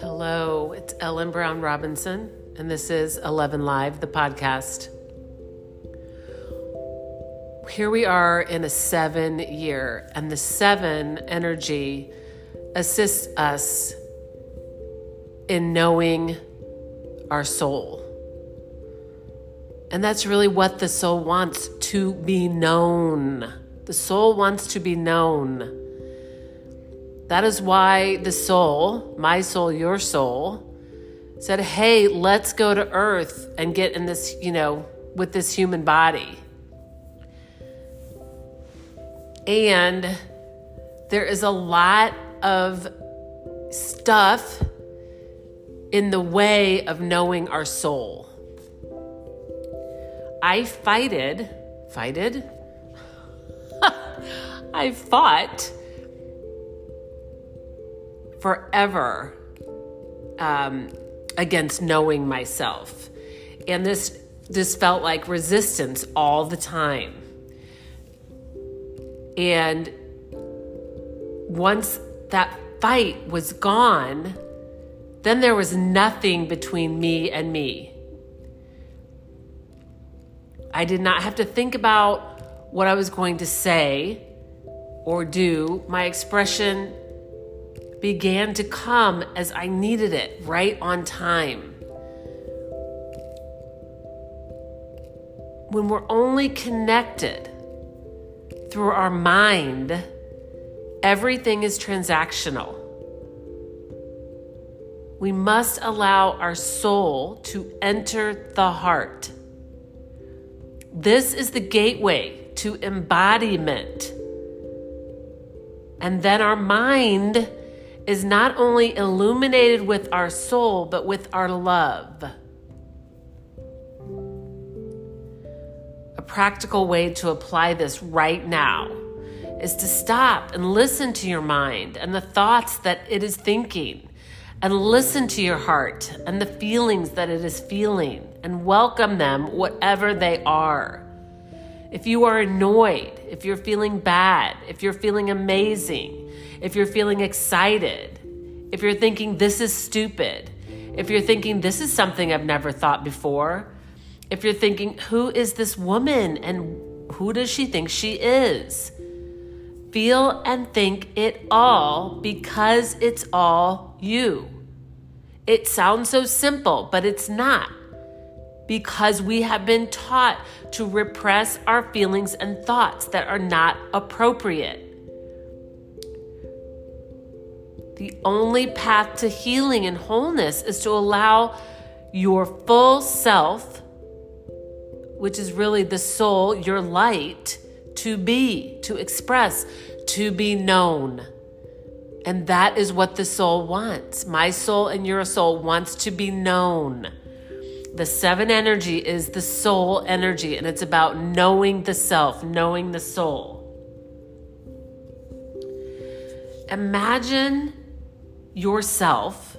Hello, it's Ellen Brown Robinson, and this is 11 Live, the podcast. Here we are in a seven year, and the seven energy assists us in knowing our soul. And that's really what the soul wants to be known. The soul wants to be known. That is why the soul, my soul, your soul, said, Hey, let's go to earth and get in this, you know, with this human body. And there is a lot of stuff in the way of knowing our soul. I fighted, fighted? I fought forever um, against knowing myself. And this this felt like resistance all the time. And once that fight was gone, then there was nothing between me and me. I did not have to think about what I was going to say or do. My expression began to come as I needed it, right on time. When we're only connected through our mind, everything is transactional. We must allow our soul to enter the heart. This is the gateway to embodiment. And then our mind is not only illuminated with our soul, but with our love. A practical way to apply this right now is to stop and listen to your mind and the thoughts that it is thinking, and listen to your heart and the feelings that it is feeling, and welcome them, whatever they are. If you are annoyed, if you're feeling bad, if you're feeling amazing, if you're feeling excited, if you're thinking this is stupid, if you're thinking this is something I've never thought before, if you're thinking who is this woman and who does she think she is? Feel and think it all because it's all you. It sounds so simple, but it's not because we have been taught to repress our feelings and thoughts that are not appropriate. The only path to healing and wholeness is to allow your full self, which is really the soul, your light, to be, to express, to be known. And that is what the soul wants. My soul and your soul wants to be known. The seven energy is the soul energy, and it's about knowing the self, knowing the soul. Imagine yourself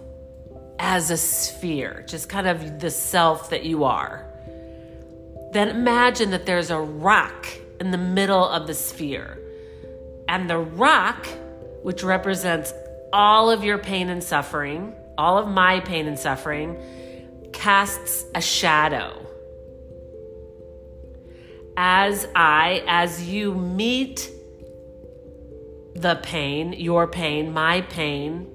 as a sphere, just kind of the self that you are. Then imagine that there's a rock in the middle of the sphere. And the rock, which represents all of your pain and suffering, all of my pain and suffering, casts a shadow. As I, as you meet the pain, your pain, my pain,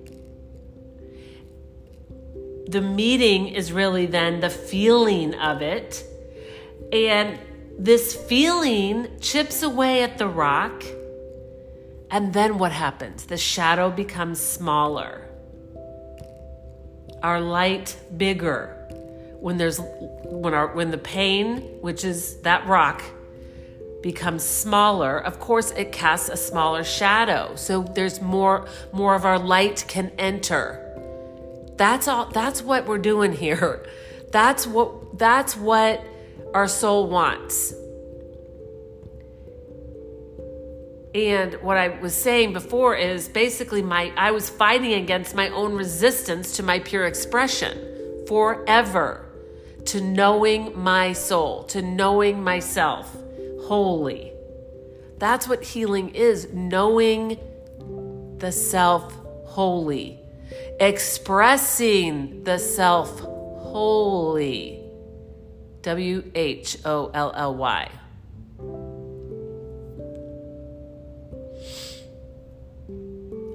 the meeting is really then the feeling of it. And this feeling chips away at the rock. And then what happens? The shadow becomes smaller, our light bigger when there's when our when the pain, which is that rock, becomes smaller, of course it casts a smaller shadow. So there's more more of our light can enter. That's all that's what we're doing here. That's what that's what our soul wants. And what I was saying before is basically my I was fighting against my own resistance to my pure expression forever to knowing my soul, to knowing myself wholly. That's what healing is knowing the self wholly, expressing the self wholly. W H O L L Y.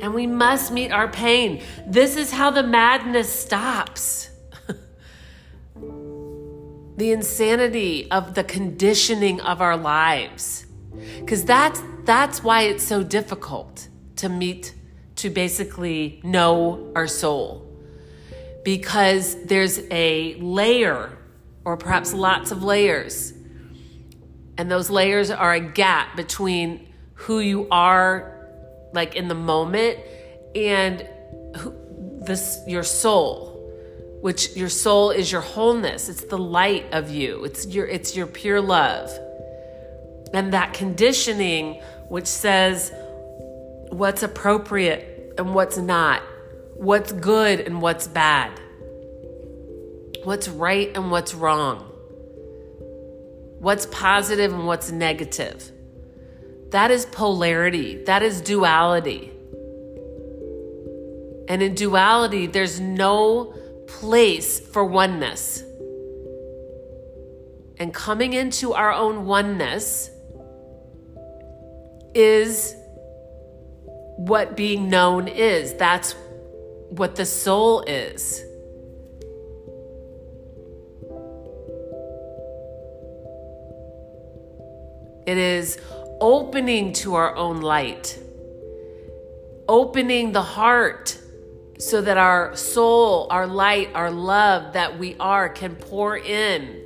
And we must meet our pain. This is how the madness stops. The insanity of the conditioning of our lives. Cuz that's that's why it's so difficult to meet to basically know our soul. Because there's a layer or perhaps lots of layers. And those layers are a gap between who you are like in the moment and who, this your soul which your soul is your wholeness. It's the light of you. It's your it's your pure love. And that conditioning which says what's appropriate and what's not what's good and what's bad what's right and what's wrong what's positive and what's negative. That is polarity, that is duality. And in duality, there's no place for oneness. And coming into our own oneness is what being known is. That's what the soul is. It is opening to our own light, opening the heart so that our soul, our light, our love that we are can pour in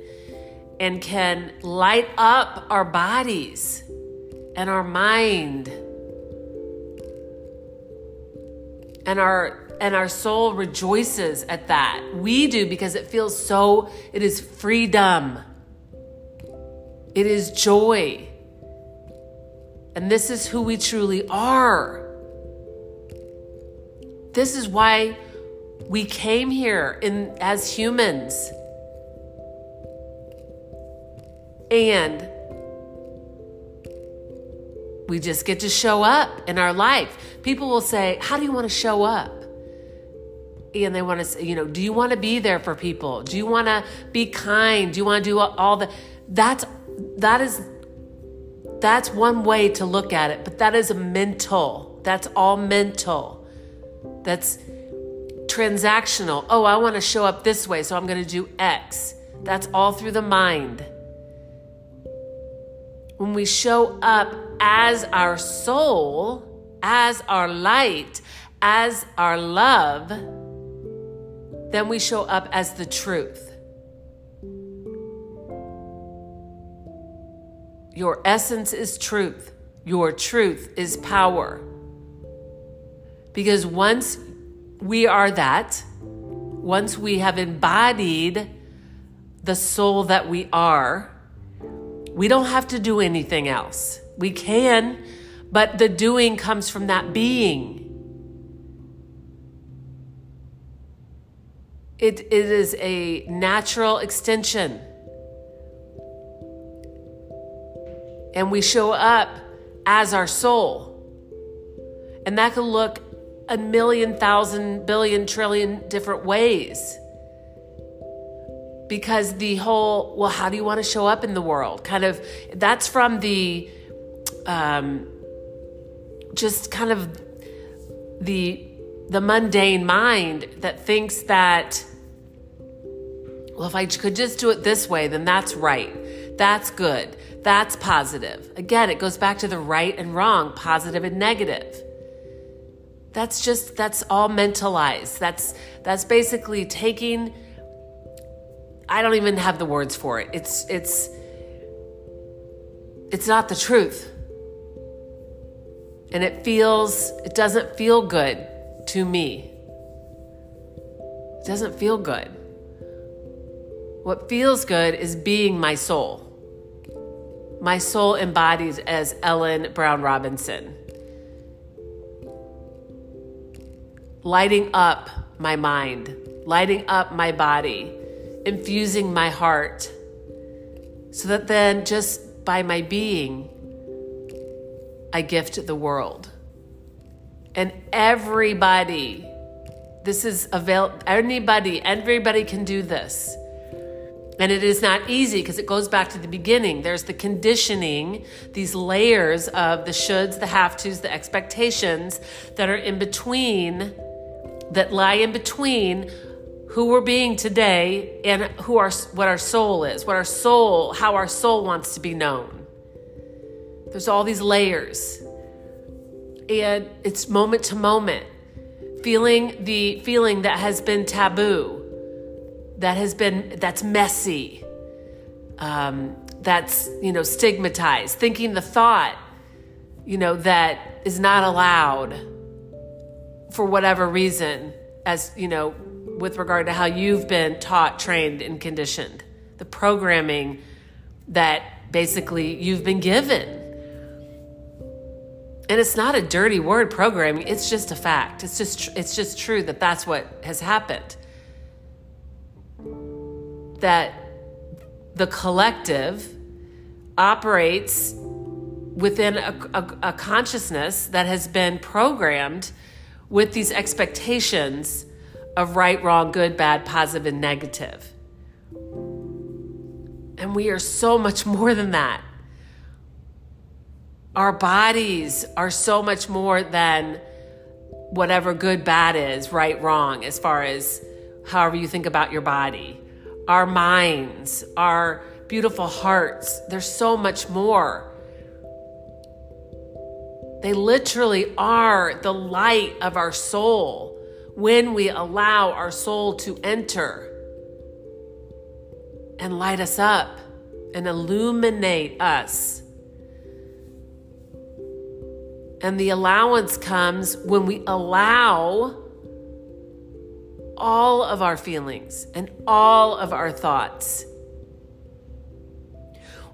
and can light up our bodies and our mind. And our and our soul rejoices at that. We do because it feels so it is freedom. It is joy. And this is who we truly are. This is why we came here in as humans. And we just get to show up in our life. People will say, How do you want to show up? And they want to say, you know, do you want to be there for people? Do you want to be kind? Do you want to do all the that's that is that's one way to look at it, but that is a mental. That's all mental. That's transactional. Oh, I want to show up this way, so I'm going to do X. That's all through the mind. When we show up as our soul, as our light, as our love, then we show up as the truth. Your essence is truth. Your truth is power. Because once we are that, once we have embodied the soul that we are, we don't have to do anything else. We can, but the doing comes from that being. It, it is a natural extension. and we show up as our soul. And that can look a million, thousand, billion, trillion different ways. Because the whole, well, how do you want to show up in the world? Kind of, that's from the, um, just kind of the, the mundane mind that thinks that, well, if I could just do it this way, then that's right. That's good. That's positive. Again, it goes back to the right and wrong, positive and negative. That's just that's all mentalized. That's that's basically taking I don't even have the words for it. It's it's it's not the truth. And it feels it doesn't feel good to me. It doesn't feel good. What feels good is being my soul my soul embodies as Ellen Brown Robinson. Lighting up my mind, lighting up my body, infusing my heart, so that then just by my being, I gift the world. And everybody, this is avail anybody, everybody can do this. And it is not easy because it goes back to the beginning. There's the conditioning, these layers of the shoulds, the have tos, the expectations that are in between, that lie in between who we're being today and who our what our soul is, what our soul, how our soul wants to be known. There's all these layers. And it's moment to moment. Feeling the feeling that has been taboo, that has been that's messy, um, that's you know stigmatized. Thinking the thought, you know, that is not allowed for whatever reason, as you know, with regard to how you've been taught, trained, and conditioned, the programming that basically you've been given. And it's not a dirty word programming, it's just a fact. It's just it's just true that that's what has happened. That the collective operates within a, a, a consciousness that has been programmed with these expectations of right, wrong, good, bad, positive, and negative. And we are so much more than that. Our bodies are so much more than whatever good, bad is, right, wrong, as far as however you think about your body. Our minds, our beautiful hearts, there's so much more. They literally are the light of our soul when we allow our soul to enter and light us up and illuminate us. And the allowance comes when we allow all of our feelings and all of our thoughts.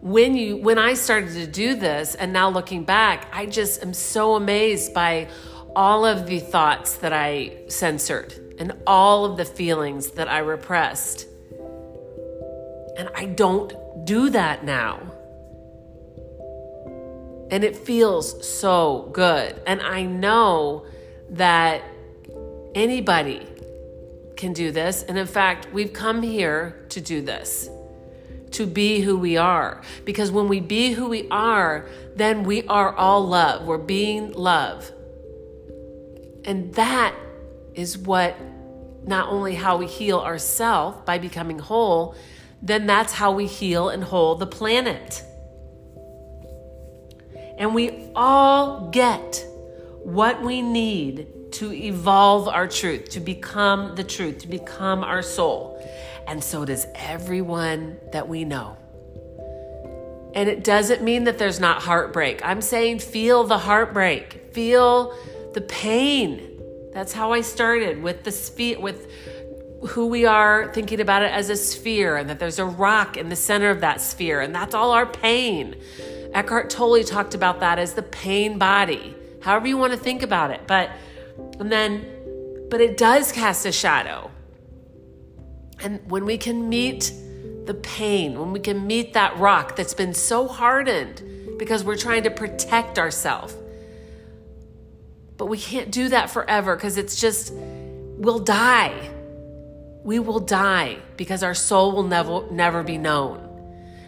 When you when I started to do this and now looking back, I just am so amazed by all of the thoughts that I censored and all of the feelings that I repressed. And I don't do that now. And it feels so good. And I know that anybody can do this. And in fact, we've come here to do this, to be who we are. Because when we be who we are, then we are all love. We're being love. And that is what not only how we heal ourselves by becoming whole, then that's how we heal and whole the planet. And we all get what we need to evolve our truth, to become the truth, to become our soul. And so does everyone that we know. And it doesn't mean that there's not heartbreak. I'm saying feel the heartbreak, feel the pain. That's how I started with the sphere, with who we are thinking about it as a sphere and that there's a rock in the center of that sphere and that's all our pain. Eckhart Tolle talked about that as the pain body, however you want to think about it. But, and then, but it does cast a shadow. And when we can meet the pain, when we can meet that rock that's been so hardened because we're trying to protect ourselves, but we can't do that forever because it's just, we'll die. We will die because our soul will never, never be known.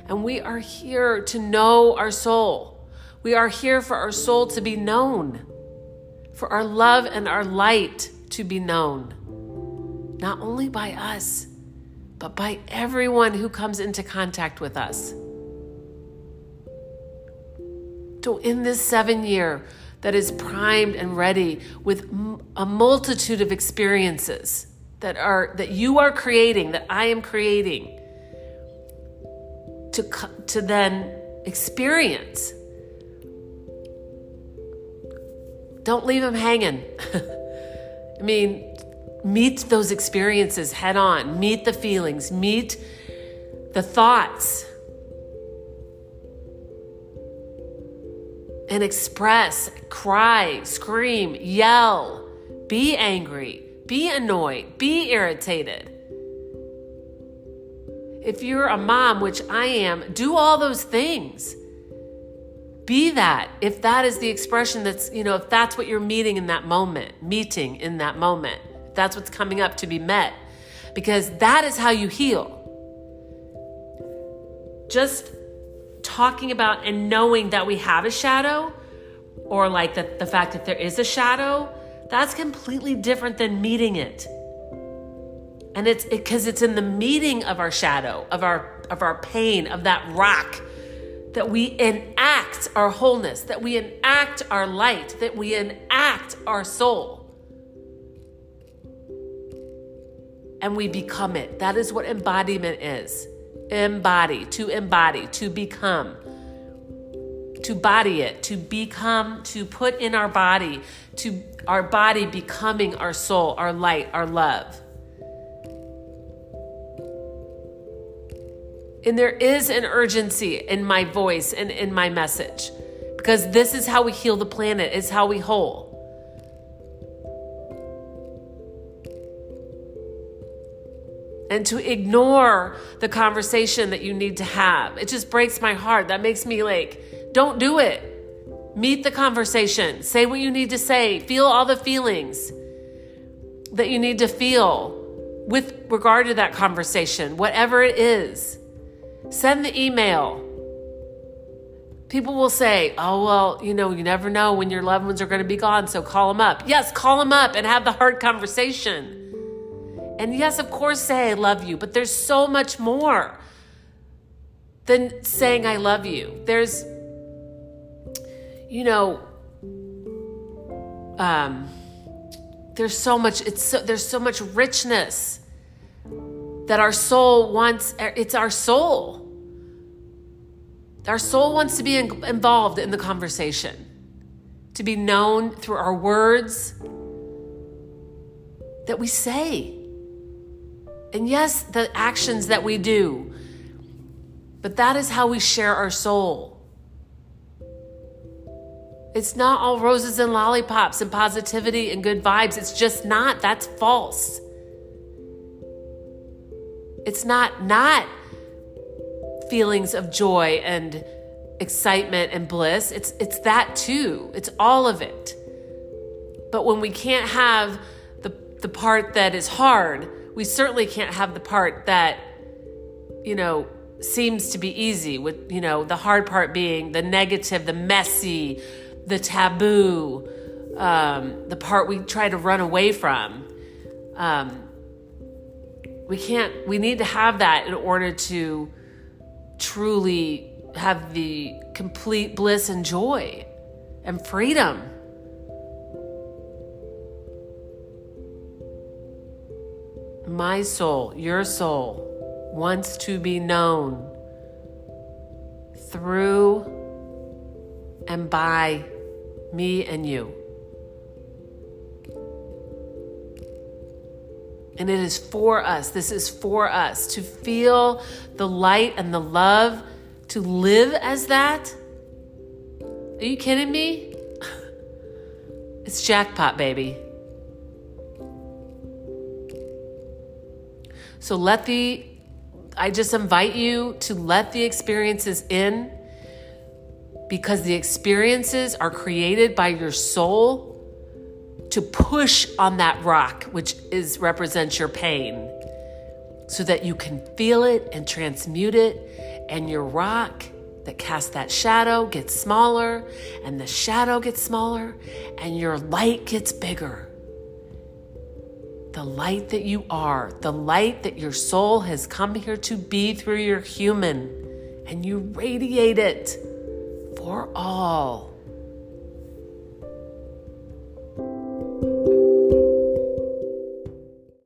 And we are here to know our soul. We are here for our soul to be known, for our love and our light to be known, not only by us, but by everyone who comes into contact with us. So, in this seven year, that is primed and ready with a multitude of experiences that are that you are creating that I am creating to to then experience don't leave them hanging I mean meet those experiences head on. Meet the feelings. Meet the thoughts. And express, cry, scream, yell, be angry, be annoyed, be irritated. If you're a mom, which I am, do all those things. be that. If that is the expression that's, you know, if that's what you're meeting in that moment, meeting in that moment, that's what's coming up to be met, because that is how you heal. Just talking about and knowing that we have a shadow, or like the, the fact that there is a shadow, that's completely different than meeting it. And it's because it, it's in the meeting of our shadow, of our of our pain, of that rock that we enact our wholeness, that we enact our light, that we enact our soul. And we become it. That is what embodiment is. Embody, to embody, to become. To body it, to become, to put in our body, to our body becoming our soul, our light, our love. And there is an urgency in my voice and in my message because this is how we heal the planet, it's how we whole. And to ignore the conversation that you need to have, it just breaks my heart. That makes me like, don't do it. Meet the conversation. Say what you need to say. Feel all the feelings that you need to feel with regard to that conversation, whatever it is. Send the email. People will say, oh, well, you know, you never know when your loved ones are going to be gone, so call them up. Yes, call them up and have the hard conversation. And yes, of course, say I love you, but there's so much more than saying I love you. There's, you know, um, there's so much, it's so, there's so much richness that our soul wants, it's our soul. Our soul wants to be involved in the conversation, to be known through our words that we say. And yes, the actions that we do, but that is how we share our soul. It's not all roses and lollipops and positivity and good vibes. It's just not. That's false. It's not not feelings of joy and excitement and bliss. It's it's that too. It's all of it. But when we can't have the the part that is hard, we certainly can't have the part that you know seems to be easy with you know the hard part being the negative, the messy, the taboo, um, the part we try to run away from. Um, we can't, we need to have that in order to truly have the complete bliss and joy and freedom. My soul, your soul, wants to be known through and by me and you. And it is for us. This is for us to feel the light and the love, to live as that. Are you kidding me? it's jackpot, baby. So let the, I just invite you to let the experiences in because the experiences are created by your soul to push on that rock, which is represents your pain, so that you can feel it and transmute it, and your rock that casts that shadow gets smaller, and the shadow gets smaller, and your light gets bigger. The light that you are, the light that your soul has come here to be through your human, and you radiate it for all.